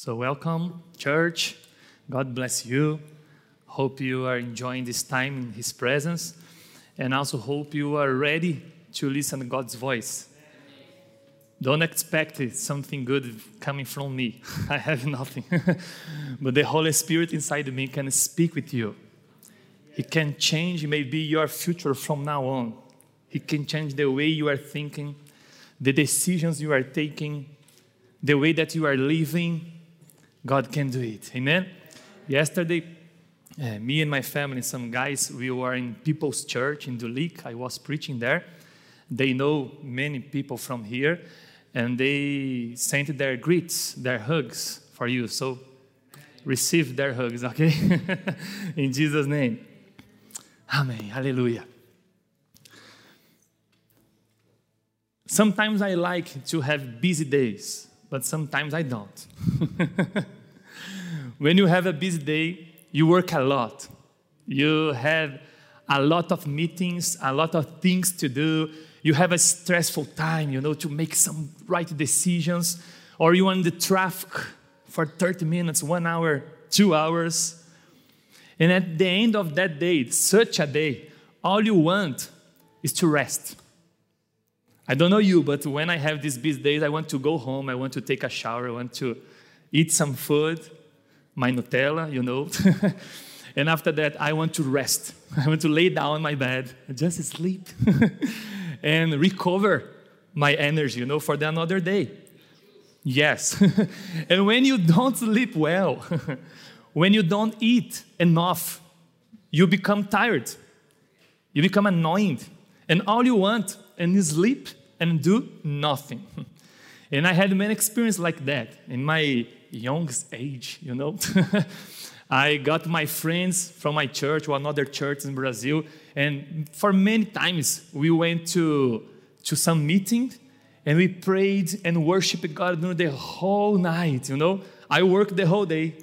So, welcome, church. God bless you. Hope you are enjoying this time in His presence, and also hope you are ready to listen to God's voice. Don't expect something good coming from me. I have nothing. but the Holy Spirit inside me can speak with you. He can change maybe your future from now on. He can change the way you are thinking, the decisions you are taking, the way that you are living. God can do it. Amen. Yesterday, uh, me and my family, some guys, we were in People's Church in Dulique. I was preaching there. They know many people from here, and they sent their greets, their hugs for you. So receive their hugs, okay? in Jesus' name. Amen. Hallelujah. Sometimes I like to have busy days, but sometimes I don't. when you have a busy day, you work a lot. You have a lot of meetings, a lot of things to do. You have a stressful time, you know, to make some right decisions, or you are in the traffic for 30 minutes, one hour, two hours. And at the end of that day, such a day, all you want is to rest. I don't know you, but when I have these busy days, I want to go home, I want to take a shower, I want to eat some food, my Nutella, you know. and after that, I want to rest. I want to lay down on my bed, just sleep, and recover my energy, you know, for the another day. Yes. and when you don't sleep well, when you don't eat enough, you become tired. You become annoyed. And all you want and sleep and do nothing. And I had many experiences like that in my youngest age, you know. I got my friends from my church or another church in Brazil, and for many times we went to, to some meeting and we prayed and worshiped God during the whole night, you know. I worked the whole day.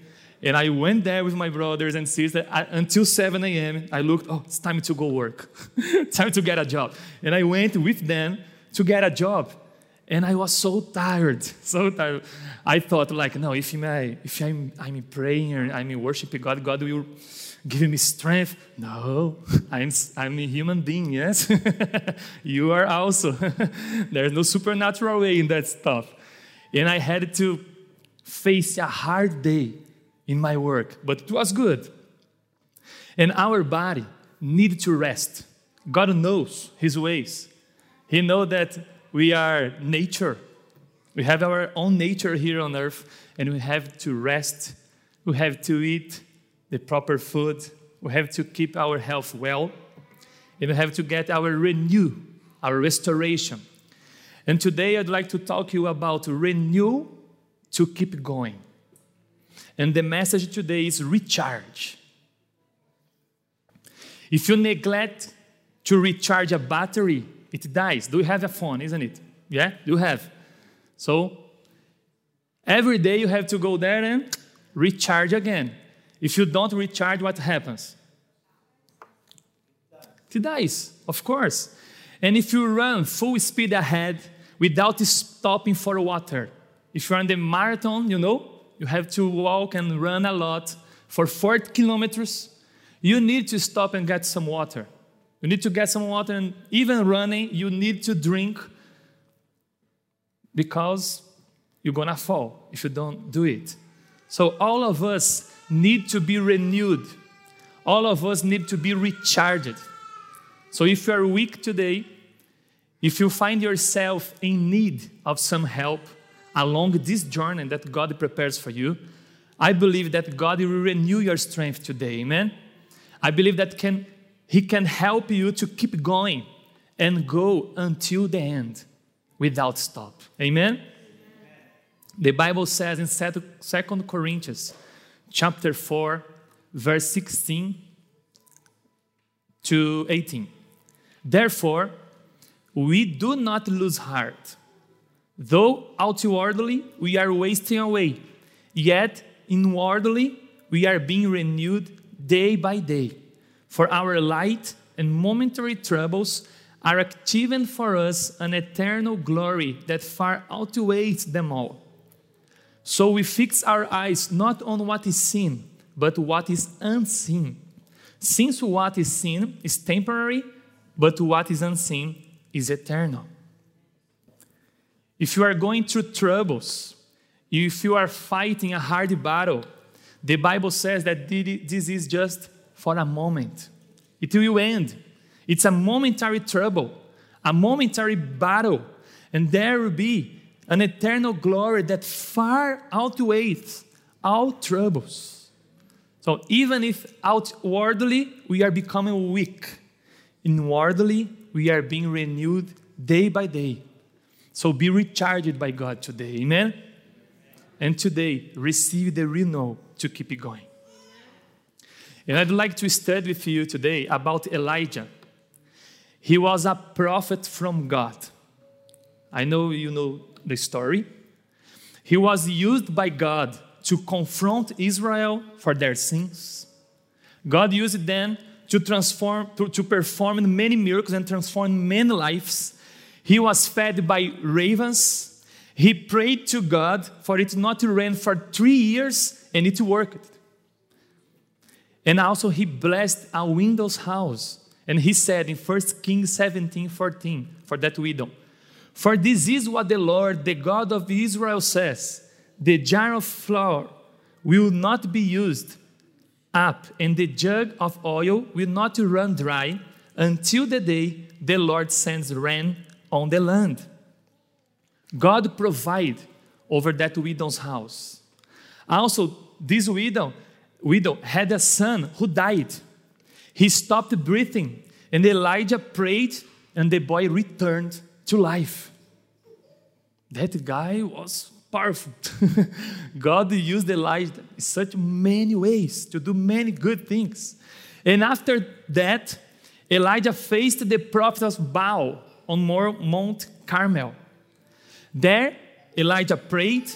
And I went there with my brothers and sisters I, until 7 a.m. I looked, oh, it's time to go work, time to get a job. And I went with them to get a job. And I was so tired, so tired. I thought, like, no, if, I, if I'm, I'm praying or I'm worshiping God, God will give me strength. No, I'm, I'm a human being, yes? you are also. There's no supernatural way in that stuff. And I had to face a hard day in my work, but it was good. And our body needed to rest. God knows His ways. He knows that we are nature. We have our own nature here on earth, and we have to rest. We have to eat the proper food. We have to keep our health well. And we have to get our renew, our restoration. And today I'd like to talk to you about renew to keep going. And the message today is recharge. If you neglect to recharge a battery, it dies. Do you have a phone, isn't it? Yeah, you have. So every day you have to go there and recharge again. If you don't recharge, what happens? It dies, of course. And if you run full speed ahead without stopping for water, if you're on the marathon, you know, you have to walk and run a lot for 40 kilometers, you need to stop and get some water. You need to get some water, and even running, you need to drink because you're gonna fall if you don't do it. So, all of us need to be renewed, all of us need to be recharged. So, if you are weak today, if you find yourself in need of some help along this journey that God prepares for you, I believe that God will renew your strength today. Amen. I believe that can he can help you to keep going and go until the end without stop. Amen? The Bible says in 2 Corinthians chapter 4 verse 16 to 18. Therefore, we do not lose heart. Though outwardly we are wasting away, yet inwardly we are being renewed day by day. For our light and momentary troubles are achieving for us an eternal glory that far outweighs them all. So we fix our eyes not on what is seen, but what is unseen. Since what is seen is temporary, but what is unseen is eternal. If you are going through troubles, if you are fighting a hard battle, the Bible says that this is just for a moment. It will end. It's a momentary trouble, a momentary battle, and there will be an eternal glory that far outweighs all troubles. So even if outwardly we are becoming weak, inwardly we are being renewed day by day. So be recharged by God today. Amen? And today, receive the renewal to keep it going. And I'd like to study with you today about Elijah. He was a prophet from God. I know you know the story. He was used by God to confront Israel for their sins. God used them to transform, to, to perform many miracles and transform many lives he was fed by ravens. He prayed to God for it not to rain for three years, and it worked. And also, he blessed a widow's house. And he said in 1 Kings 17 14 for that widow, For this is what the Lord, the God of Israel, says the jar of flour will not be used up, and the jug of oil will not run dry until the day the Lord sends rain on the land. God provide over that widow's house. Also, this widow, widow had a son who died. He stopped breathing, and Elijah prayed, and the boy returned to life. That guy was powerful. God used Elijah in such many ways to do many good things. And after that, Elijah faced the prophets of Baal on Mount Carmel. There, Elijah prayed,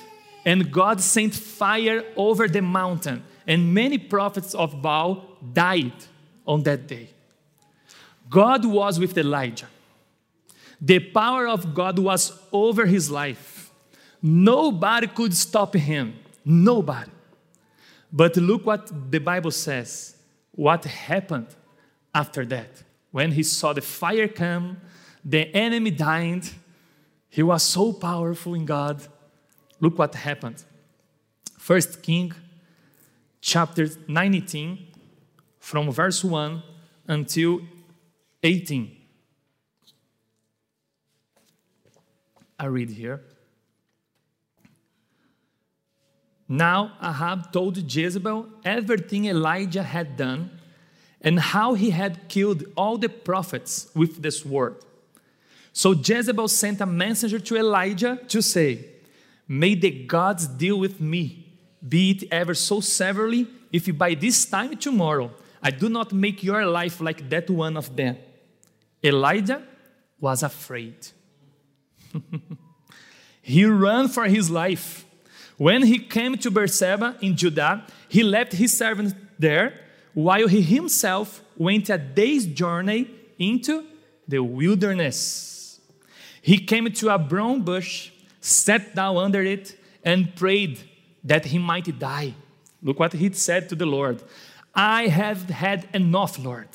and God sent fire over the mountain, and many prophets of Baal died on that day. God was with Elijah. The power of God was over his life. Nobody could stop him. Nobody. But look what the Bible says. What happened after that? When he saw the fire come the enemy died. He was so powerful in God. Look what happened. First King chapter 19 from verse 1 until 18. I read here. Now Ahab told Jezebel everything Elijah had done and how he had killed all the prophets with the sword. So Jezebel sent a messenger to Elijah to say, May the gods deal with me, be it ever so severely, if by this time tomorrow I do not make your life like that one of them. Elijah was afraid. he ran for his life. When he came to Beersheba in Judah, he left his servant there while he himself went a day's journey into the wilderness. He came to a broom bush, sat down under it, and prayed that he might die. Look what he said to the Lord I have had enough, Lord.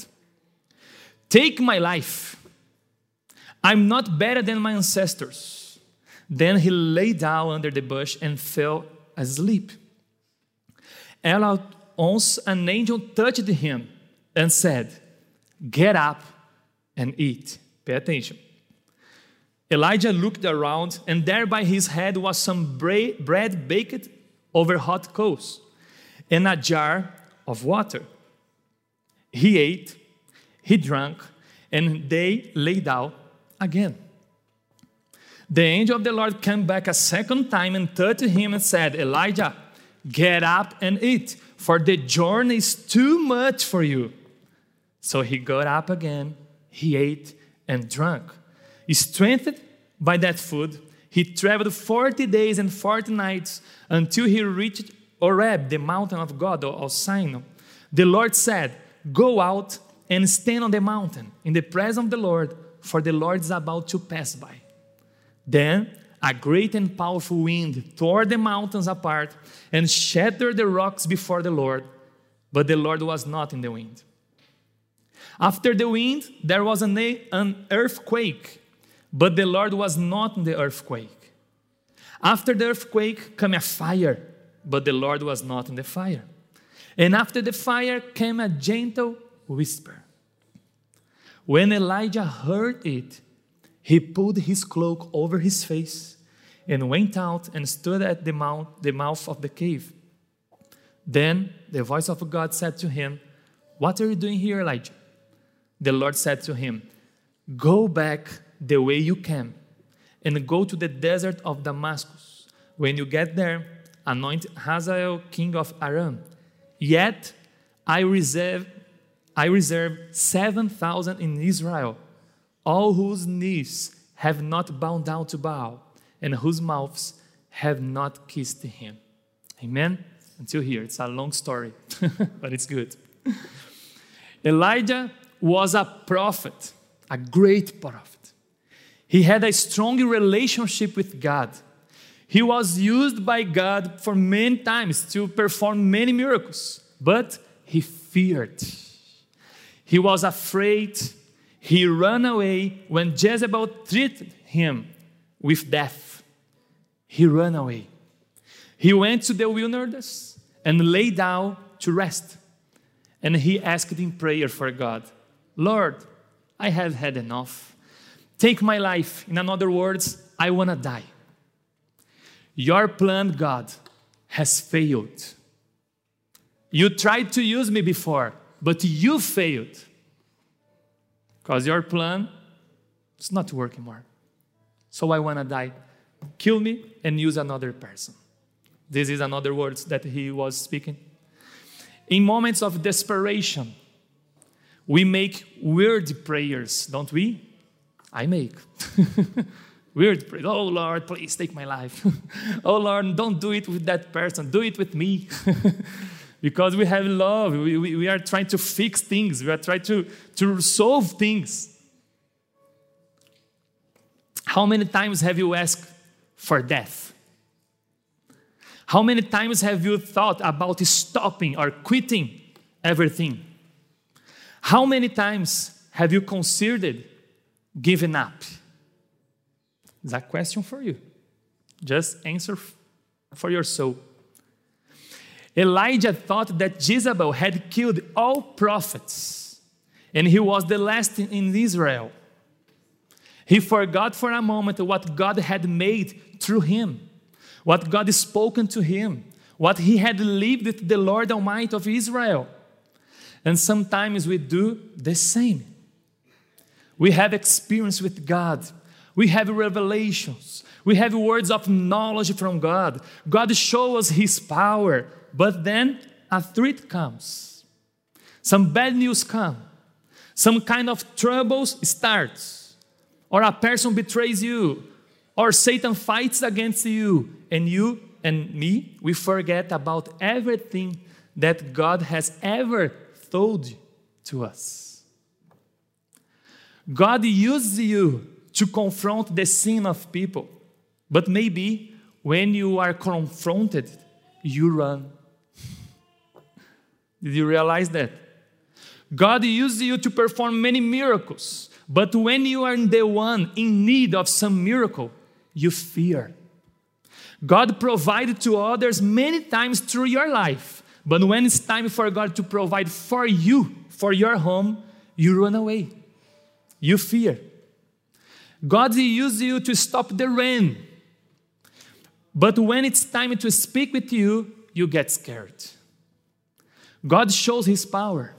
Take my life. I'm not better than my ancestors. Then he lay down under the bush and fell asleep. At once, an angel touched him and said, Get up and eat. Pay attention. Elijah looked around, and there by his head was some bread baked over hot coals and a jar of water. He ate, he drank, and they lay down again. The angel of the Lord came back a second time and touched him and said, Elijah, get up and eat, for the journey is too much for you. So he got up again, he ate and drank. Strengthened by that food, he traveled 40 days and 40 nights until he reached Horeb, the mountain of God, or Sinai. The Lord said, Go out and stand on the mountain in the presence of the Lord, for the Lord is about to pass by. Then a great and powerful wind tore the mountains apart and shattered the rocks before the Lord, but the Lord was not in the wind. After the wind, there was an, an earthquake, but the Lord was not in the earthquake. After the earthquake came a fire, but the Lord was not in the fire. And after the fire came a gentle whisper. When Elijah heard it, he pulled his cloak over his face and went out and stood at the mouth, the mouth of the cave. Then the voice of God said to him, What are you doing here, Elijah? The Lord said to him, Go back the way you came and go to the desert of Damascus. When you get there, anoint Hazael king of Aram. Yet I reserve, I reserve 7,000 in Israel, all whose knees have not bowed down to Baal and whose mouths have not kissed him. Amen? Until here, it's a long story, but it's good. Elijah was a prophet, a great prophet. He had a strong relationship with God. He was used by God for many times to perform many miracles, but he feared. He was afraid. He ran away when Jezebel treated him with death. He ran away. He went to the wilderness and lay down to rest. And he asked in prayer for God, Lord, I have had enough. Take my life. In other words, I want to die. Your plan, God, has failed. You tried to use me before, but you failed. Because your plan is not working more. So I want to die. Kill me and use another person. This is another words that he was speaking. In moments of desperation, we make weird prayers, don't we? I make. weird prayers. Oh Lord, please take my life. oh Lord, don't do it with that person, do it with me. because we have love. We, we, we, are trying to fix things, we are trying to, to solve things. How many times have you asked for death? How many times have you thought about stopping or quitting everything? How many times have you considered giving up? A question for you. Just answer for your soul. Elijah thought that Jezebel had killed all prophets, and he was the last in Israel. He forgot for a moment what God had made through him, what God had spoken to him, what he had lived with the Lord Almighty of Israel. And sometimes we do the same. We have experience with God. We have revelations. We have words of knowledge from God. God shows us His power. But then a threat comes. Some bad news comes. Some kind of troubles starts. Or a person betrays you. Or Satan fights against you. And you and me, we forget about everything that God has ever told to us. God uses you to confront the sin of people, but maybe when you are confronted, you run. Did you realize that? God uses you to perform many miracles, but when you are the one in need of some miracle, you fear. God provided to others many times through your life, but when it's time for God to provide for you, for your home, you run away. You fear. God uses you to stop the rain. But when it's time to speak with you, you get scared. God shows His power,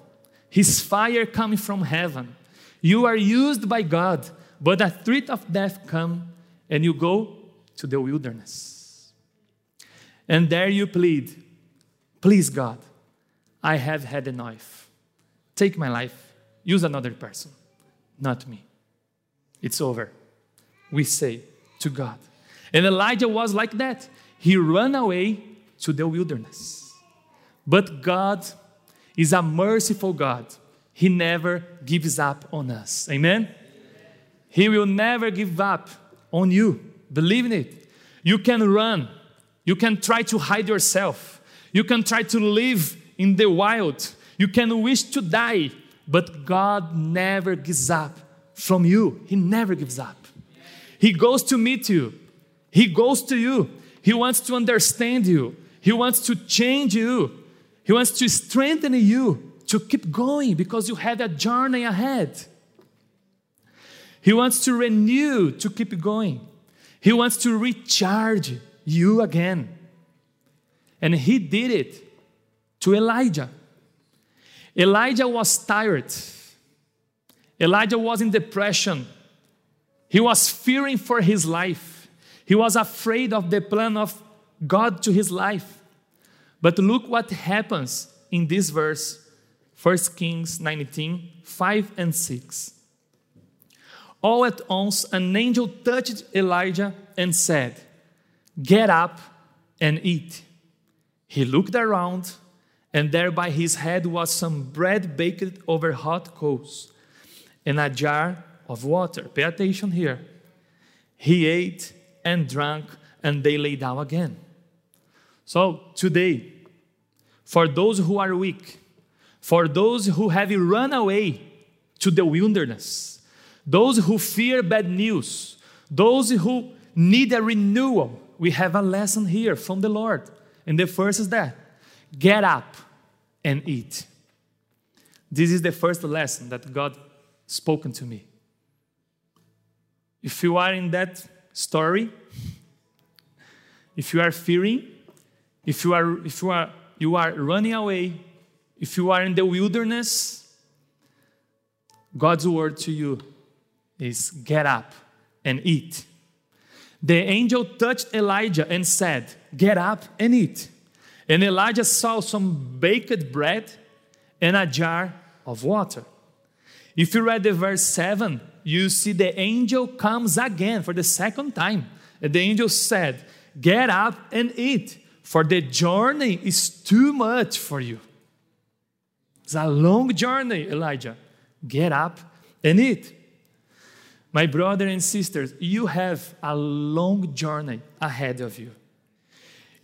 His fire coming from heaven. You are used by God, but a threat of death come, and you go to the wilderness. And there you plead, Please, God, I have had enough. Take my life. Use another person, not me. It's over. We say to God. And Elijah was like that. He ran away to the wilderness. But God is a merciful God. He never gives up on us. Amen? He will never give up on you Believe in it. You can run. You can try to hide yourself. You can try to live in the wild. You can wish to die, but God never gives up from you. He never gives up. He goes to meet you. He goes to you. He wants to understand you. He wants to change you. He wants to strengthen you to keep going because you have a journey ahead. He wants to renew to keep going. He wants to recharge you again. And he did it to Elijah. Elijah was tired. Elijah was in depression. He was fearing for his life. He was afraid of the plan of God to his life. But look what happens in this verse 1 Kings 19 5 and 6. All at once, an angel touched Elijah and said, Get up and eat. He looked around, and there by his head was some bread baked over hot coals and a jar of water. Pay attention here. He ate and drank, and they lay down again. So, today, for those who are weak, for those who have run away to the wilderness, those who fear bad news, those who need a renewal, we have a lesson here from the Lord. And the first is that get up and eat. This is the first lesson that God spoken to me. If you are in that story, if you are fearing, if you are if you are you are running away, if you are in the wilderness, God's word to you is get up and eat. The angel touched Elijah and said, Get up and eat. And Elijah saw some baked bread and a jar of water. If you read the verse 7, you see the angel comes again for the second time. And the angel said, Get up and eat, for the journey is too much for you. It's a long journey, Elijah. Get up and eat. My brother and sisters, you have a long journey ahead of you.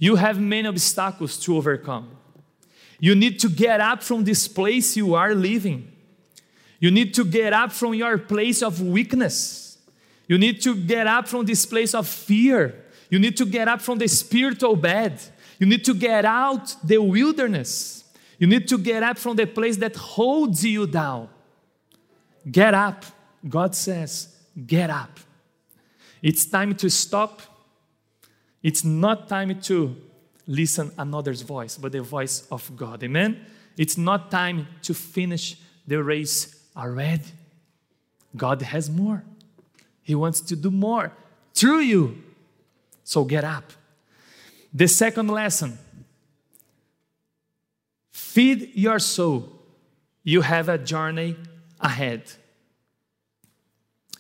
You have many obstacles to overcome. You need to get up from this place you are living you need to get up from your place of weakness. You need to get up from this place of fear. You need to get up from the spiritual bed. You need to get out the wilderness. You need to get up from the place that holds you down. Get up. God says, get up. It's time to stop. It's not time to listen another's voice, but the voice of God. Amen. It's not time to finish the race are ready. God has more. He wants to do more through you. So get up. The second lesson feed your soul. You have a journey ahead.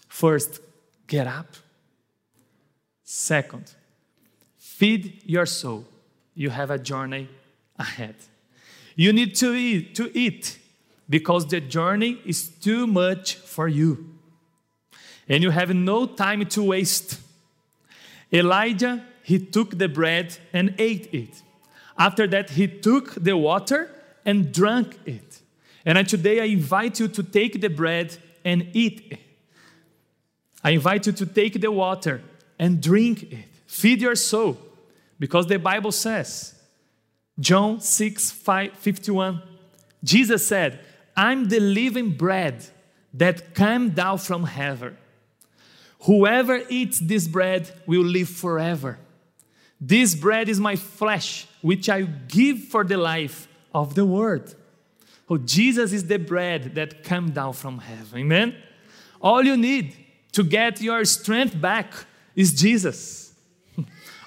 First, get up. Second, feed your soul. You have a journey ahead. You need to eat, to eat because the journey is too much for you. And you have no time to waste. Elijah, he took the bread and ate it. After that, he took the water and drank it. And today I invite you to take the bread and eat it. I invite you to take the water and drink it. Feed your soul. Because the Bible says, John 6 5, 51, Jesus said, I'm the living bread that came down from heaven. Whoever eats this bread will live forever. This bread is my flesh, which I give for the life of the world. Oh, Jesus is the bread that came down from heaven. Amen? All you need to get your strength back is Jesus.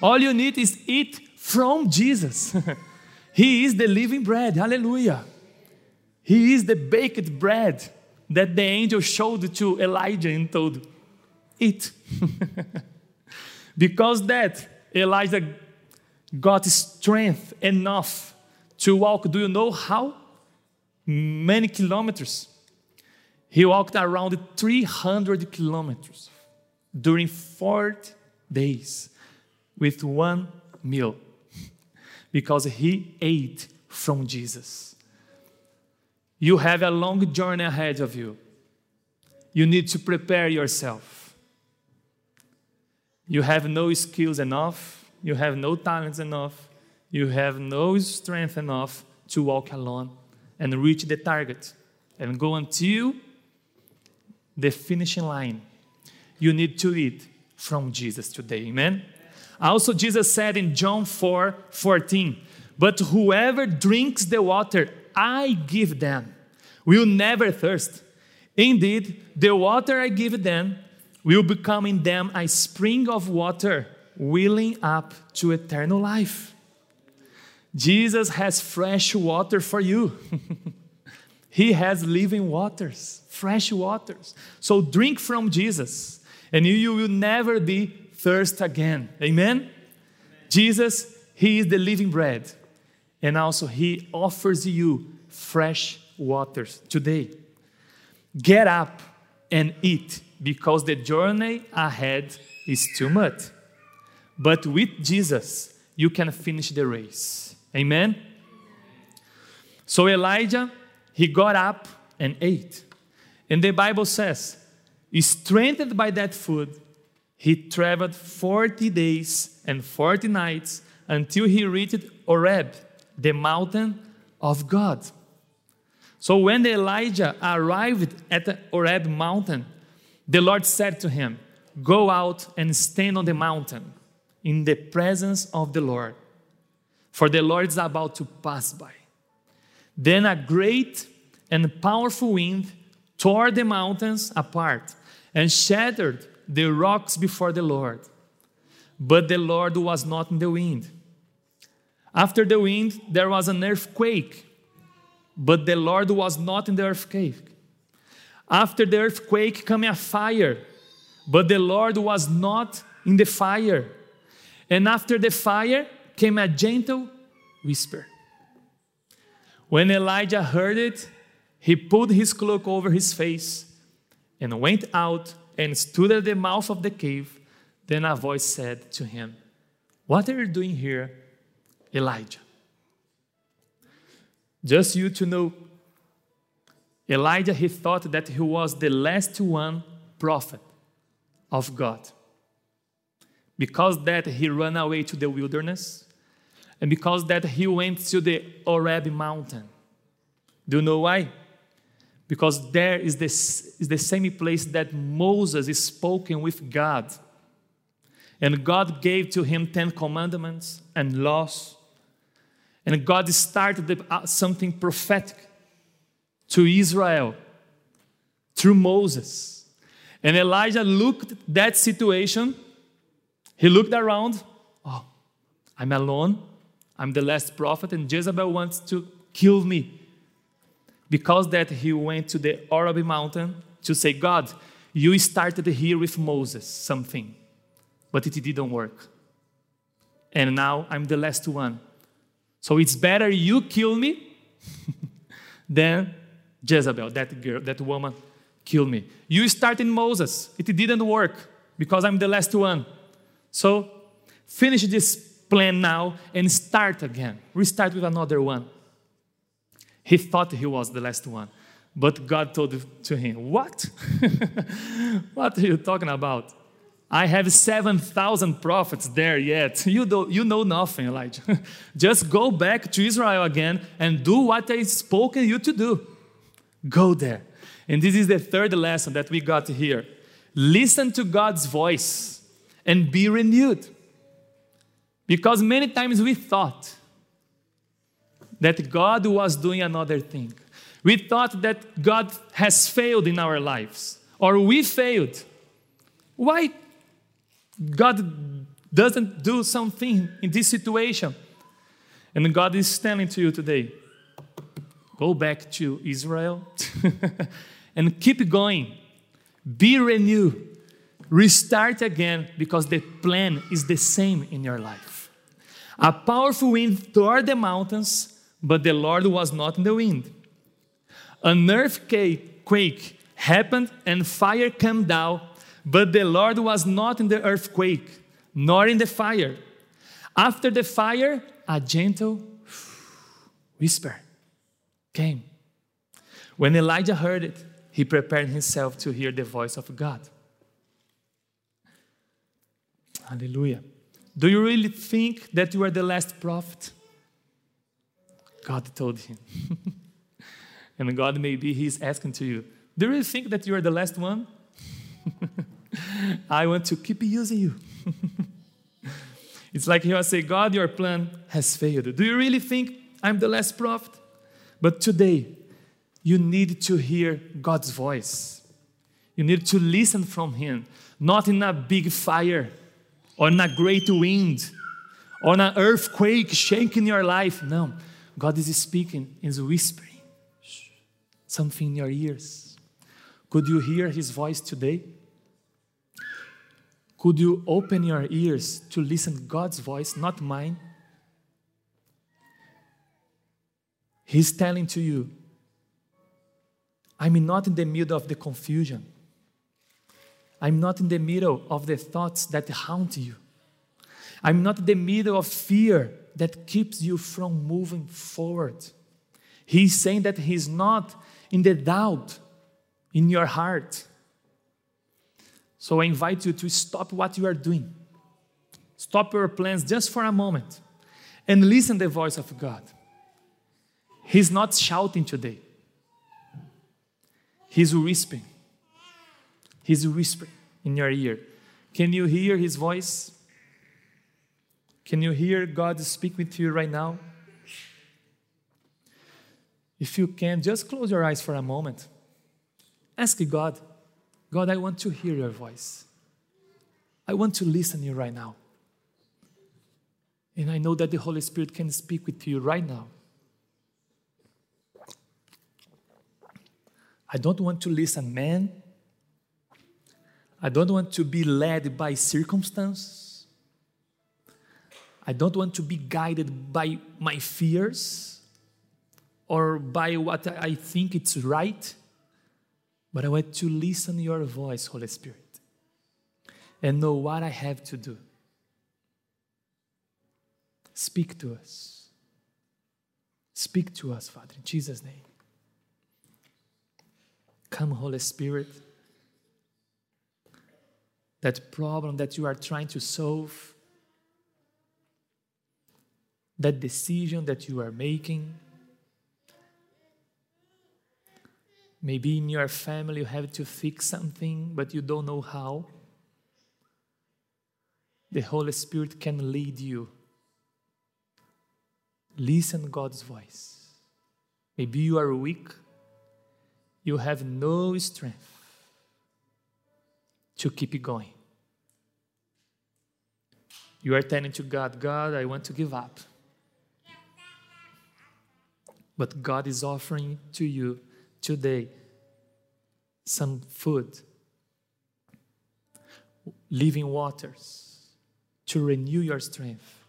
All you need is eat from Jesus. he is the living bread. Hallelujah. He is the baked bread that the angel showed to Elijah and told, Eat. because that, Elijah got strength enough to walk. Do you know how many kilometers? He walked around 300 kilometers during 40 days with one meal because he ate from Jesus. You have a long journey ahead of you. You need to prepare yourself. You have no skills enough, you have no talents enough, you have no strength enough to walk alone and reach the target and go until the finishing line. You need to eat from Jesus today. Amen. Also, Jesus said in John 4 14, But whoever drinks the water I give them will never thirst. Indeed, the water I give them will become in them a spring of water, welling up to eternal life. Jesus has fresh water for you. he has living waters, fresh waters. So drink from Jesus, and you will never be thirst again. Amen? Amen? Jesus, He is the living bread, and also He offers you fresh waters today. Get up and eat because the journey ahead is too much. But with Jesus, you can finish the race. Amen? So Elijah, he got up and ate. And the Bible says, strengthened by that food, he traveled 40 days and 40 nights until he reached Horeb, the mountain of God. So when Elijah arrived at the Horeb mountain, the Lord said to him, Go out and stand on the mountain in the presence of the Lord, for the Lord is about to pass by. Then a great and powerful wind tore the mountains apart and shattered the rocks before the Lord. But the Lord was not in the wind. After the wind, there was an earthquake but the Lord was not in the earthquake. After the earthquake came a fire, but the Lord was not in the fire. And after the fire came a gentle whisper. When Elijah heard it, he put his cloak over his face and went out and stood at the mouth of the cave. Then a voice said to him, What are you doing here, Elijah? Just you to know, Elijah, he thought that he was the last one prophet of God. Because that he ran away to the wilderness, and because that he went to the Horeb mountain. Do you know why? Because there is, this, is the same place that Moses is spoken with God. And God gave to him Ten Commandments and laws and God started uh, something prophetic to Israel through Moses. And Elijah looked at that situation. He looked around. Oh, I'm alone. I'm the last prophet, and Jezebel wants to kill me. Because that he went to the Horeb mountain to say, God, you started here with Moses something, but it didn't work. And now I'm the last one. So it's better you kill me than Jezebel, that girl, that woman, kill me. You started Moses. It didn't work because I'm the last one. So finish this plan now and start again. Restart with another one. He thought he was the last one. But God told to him, What? what are you talking about? I have 7,000 prophets there yet. You, don't. you know nothing, Elijah. Just go back to Israel again and do what I've spoken you to do. Go there. And this is the third lesson that we got here. Listen to God's voice and be renewed. Because many times we thought that God was doing another thing. We thought that God has failed in our lives, or we failed. Why God doesn't do something in this situation. And God is telling to you today go back to Israel and keep going. Be renewed. Restart again because the plan is the same in your life. A powerful wind tore the mountains, but the Lord was not in the wind. An earthquake happened and fire came down but the Lord was not in the earthquake. nor in the fire. After the fire, a gentle whisper came. When Elijah heard it, he prepared himself to hear the voice of God. Hallelujah. Do you really think that you are the last prophet? God told him. and God, maybe He's asking to you, Do you think that you are the last one? I want to keep using you. it's like He will say, God, your plan has failed. Do you really think I'm the last prophet? But today, you need to hear God's voice. You need to listen from Him, not in a big fire or in a great wind or an earthquake shaking your life. No, God is speaking, is whispering something in your ears. Could you hear His voice today? Could you open your ears to listen God's voice, not mine? He's telling to you, I'm not in the middle of the confusion. I'm not in the middle of the thoughts that haunt you. I'm not in the middle of fear that keeps you from moving forward. He's saying that He's not in the doubt in your heart. So I invite you to stop what you are doing. Stop your plans just for a moment and listen the voice of God. He's not shouting today. He's whispering. He's whispering in your ear. Can you hear his voice? Can you hear God speak with you right now? If you can, just close your eyes for a moment. Ask God, God, I want to hear your voice. I want to listen to you right now. And I know that the Holy Spirit can speak with you right now. I don't want to listen, man. I don't want to be led by circumstance. I don't want to be guided by my fears or by what I think it's right. But I want to listen to your voice, Holy Spirit, and know what I have to do. Speak to us. Speak to us, Father, in Jesus' name. Come, Holy Spirit. That problem that you are trying to solve, that decision that you are making. Maybe in your family you have to fix something, but you don't know how. The Holy Spirit can lead you. Listen God's voice. Maybe you are weak you have no strength to keep it going. You are telling to God, God, I want to give up. But God is offering to you today some food, living waters to renew your strength.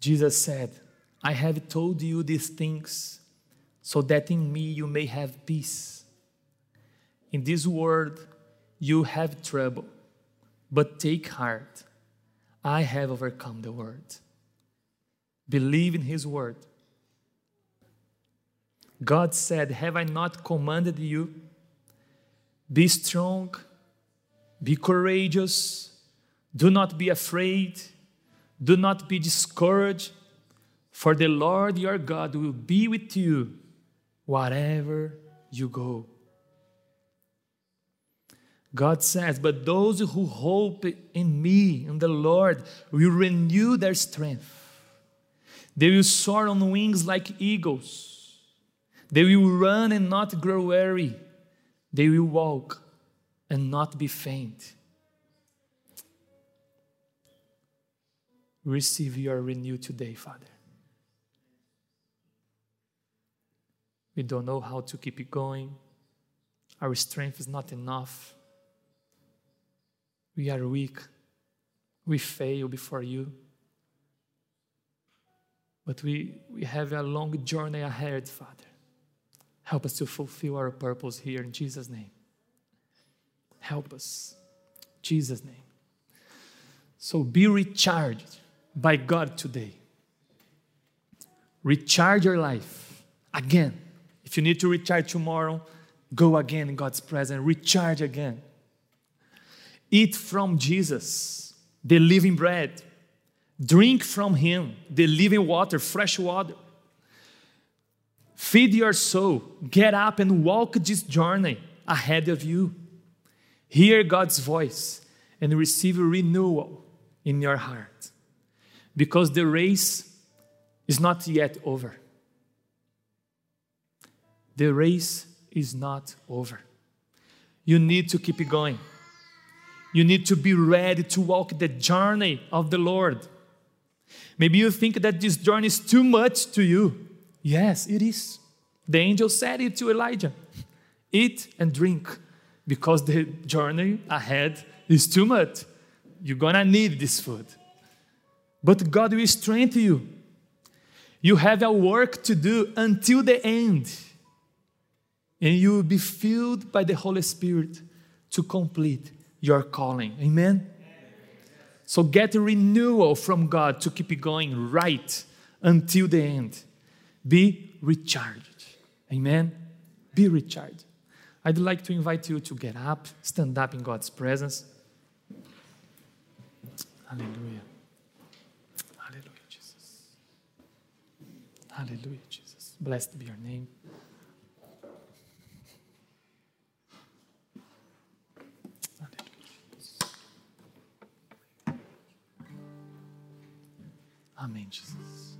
Jesus said, I have told you these things so that in me you may have peace. In this world you have trouble, but take heart. I have overcome the world. Believe in his word. God said, Have I not commanded you? Be strong, be courageous, do not be afraid, do not be discouraged, for the Lord your God will be with you wherever you go. God says, But those who hope in me, in the Lord, will renew their strength. They will soar on wings like eagles. They will run and not grow weary. They will walk and not be faint. Receive your renew today, Father. We don't know how to keep it going. Our strength is not enough. We are weak. We fail before you. But we, we have a long journey ahead, Father. Help us to fulfill our purpose here in Jesus' name. Help us. Jesus' name. So be recharged by God today. Recharge your life again. If you need to recharge tomorrow, go again in God's presence, recharge again. Eat from Jesus, the living bread. Drink from Him, the living water, fresh water. Feed your soul. Get up and walk this journey ahead of you. Hear God's voice and receive renewal in your heart. Because the race is not yet over. The race is not over. You need to keep it going. You need to be ready to walk the journey of the Lord. Maybe you think that this journey is too much to you. Yes, it is. The angel said it to Elijah Eat and drink because the journey ahead is too much. You're gonna need this food. But God will strengthen you. You have a work to do until the end. And you will be filled by the Holy Spirit to complete your calling. Amen? So get a renewal from God to keep it going right until the end. Be recharged. Amen? Be recharged. I'd like to invite you to get up, stand up in God's presence. Hallelujah. Hallelujah, Jesus. Hallelujah, Jesus. Blessed be your name. Amen, Jesus.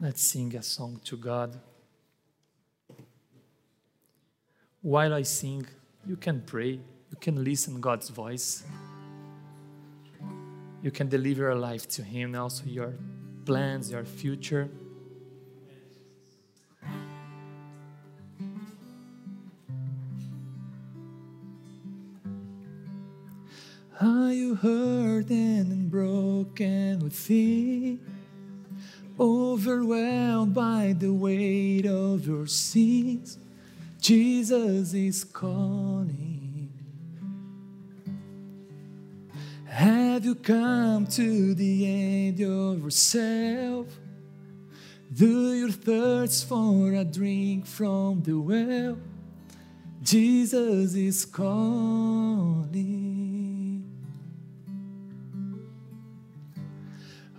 Let's sing a song to God. While I sing, you can pray, you can listen God's voice. You can deliver your life to Him, also your plans, your future. Broken? Overwhelmed by the weight of your sins, Jesus is calling. Have you come to the end of yourself? Do you thirst for a drink from the well? Jesus is calling.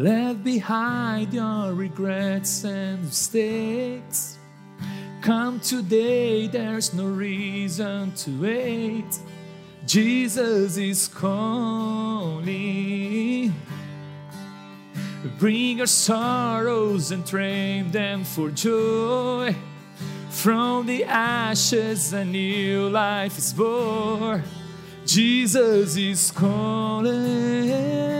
Left behind your regrets and mistakes. Come today, there's no reason to wait. Jesus is calling. Bring your sorrows and trade them for joy. From the ashes, a new life is born. Jesus is calling.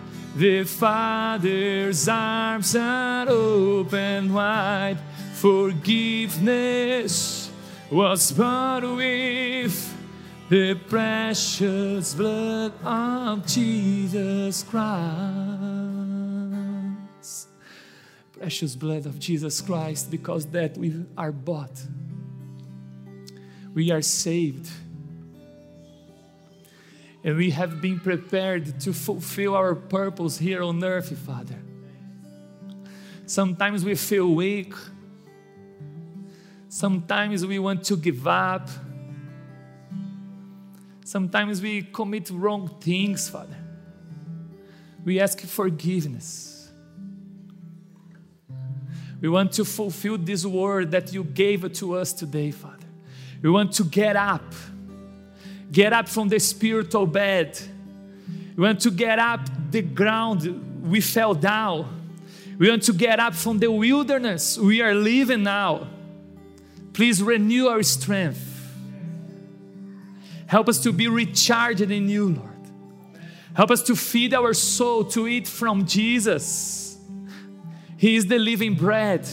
The Father's arms are open wide. Forgiveness was bought with the precious blood of Jesus Christ. Precious blood of Jesus Christ, because that we are bought. We are saved and we have been prepared to fulfill our purpose here on earth, Father. Sometimes we feel weak. Sometimes we want to give up. Sometimes we commit wrong things, Father. We ask forgiveness. We want to fulfill this word that you gave to us today, Father. We want to get up, get up from the spiritual bed. We want to get up the ground we fell down. We want to get up from the wilderness we are living now. Please renew our strength. Help us to be recharged in you, Lord. Help us to feed our soul, to eat from Jesus. He is the living bread.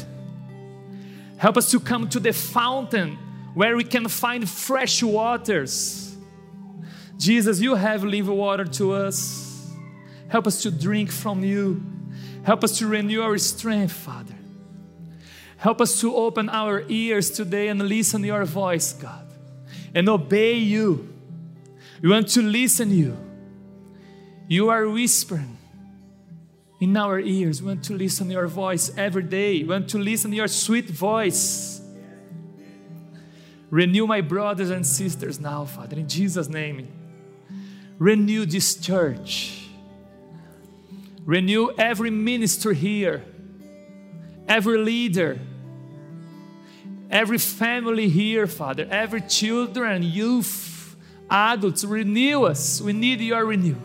Help us to come to the fountain where we can find fresh waters. Jesus, you have living water to us. Help us to drink from you. Help us to renew our strength, Father. Help us to open our ears today and listen your voice, God, and obey you. We want to listen you. You are whispering in our ears. We want to listen your voice every day. We want to listen your sweet voice. Renew my brothers and sisters now, Father, in Jesus' name. Renew this church. Renew every minister here, every leader, every family here, Father, every children, youth, adults. Renew us. We need your renew.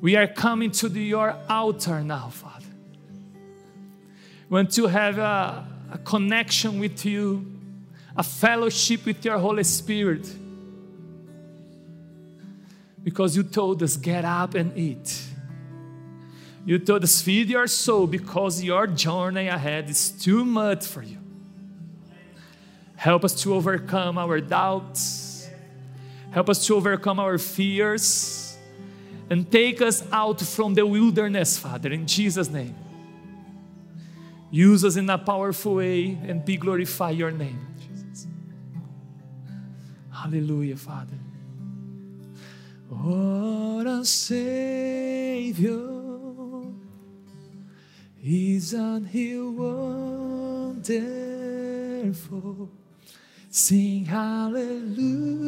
We are coming to the, your altar now, Father. We want to have a a connection with you, a fellowship with your Holy Spirit. Because you told us, get up and eat. You told us, feed your soul because your journey ahead is too much for you. Help us to overcome our doubts. Help us to overcome our fears. And take us out from the wilderness, Father, in Jesus' name. Use us in a powerful way and be glorify your name, Jesus. Hallelujah, Father. What a Savior. Isn't He wonderful? Sing hallelujah.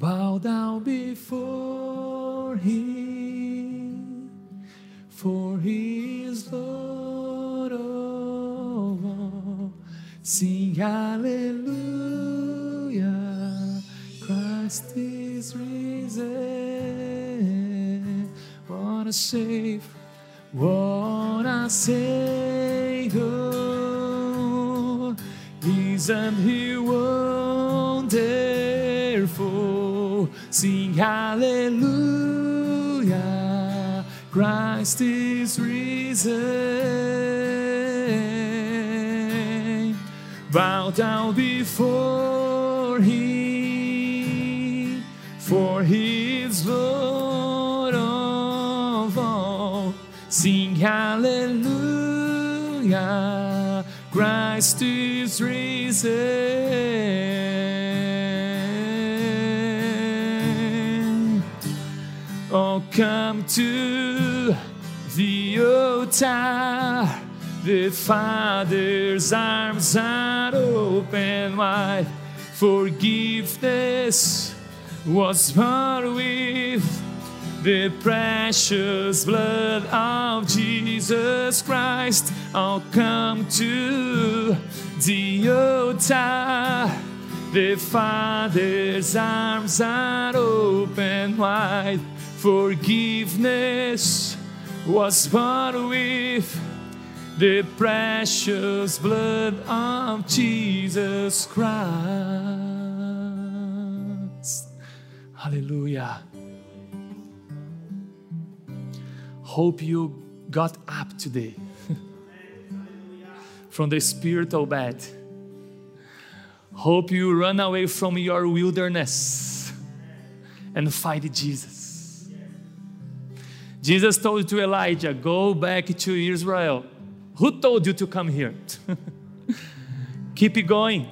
bow down before Him, for He is Lord Sing Hallelujah, Christ is risen. Wanna save, wanna save, oh, isn't He wonderful? Sing hallelujah, Christ is risen. Bow down before him, for he is Lord of all. Sing hallelujah, Christ is risen. Oh, come to the altar. The Father's arms are open wide. Forgiveness was bought with the precious blood of Jesus Christ. I'll come to the altar. The Father's arms are open wide. Forgiveness was bought with the precious blood of Jesus Christ. Hallelujah. Hope you got up today from the spiritual bed. Hope you run away from your wilderness and fight Jesus. Jesus told to Elijah, Go back to Israel. Who told you to come here? Keep it going.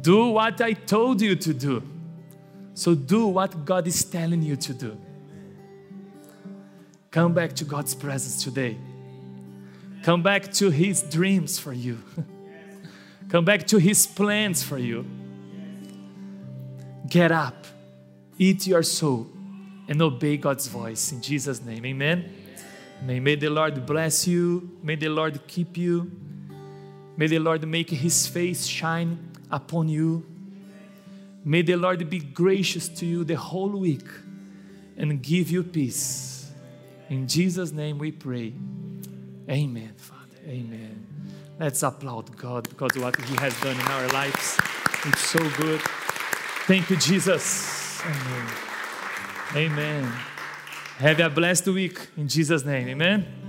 Do what I told you to do. So do what God is telling you to do. Come back to God's presence today. Come back to His dreams for you. Come back to His plans for you. Get up, eat your soul, and obey God's voice. In Jesus' name, amen. May, may the Lord bless you. May the Lord keep you. May the Lord make His face shine upon you. May the Lord be gracious to you the whole week and give you peace. In Jesus' name we pray. Amen, Father. Amen. Let's applaud God because what He has done in our lives. It's so good. Thank you, Jesus. Amen. Amen. Have a blessed week in Jesus' name. Amen.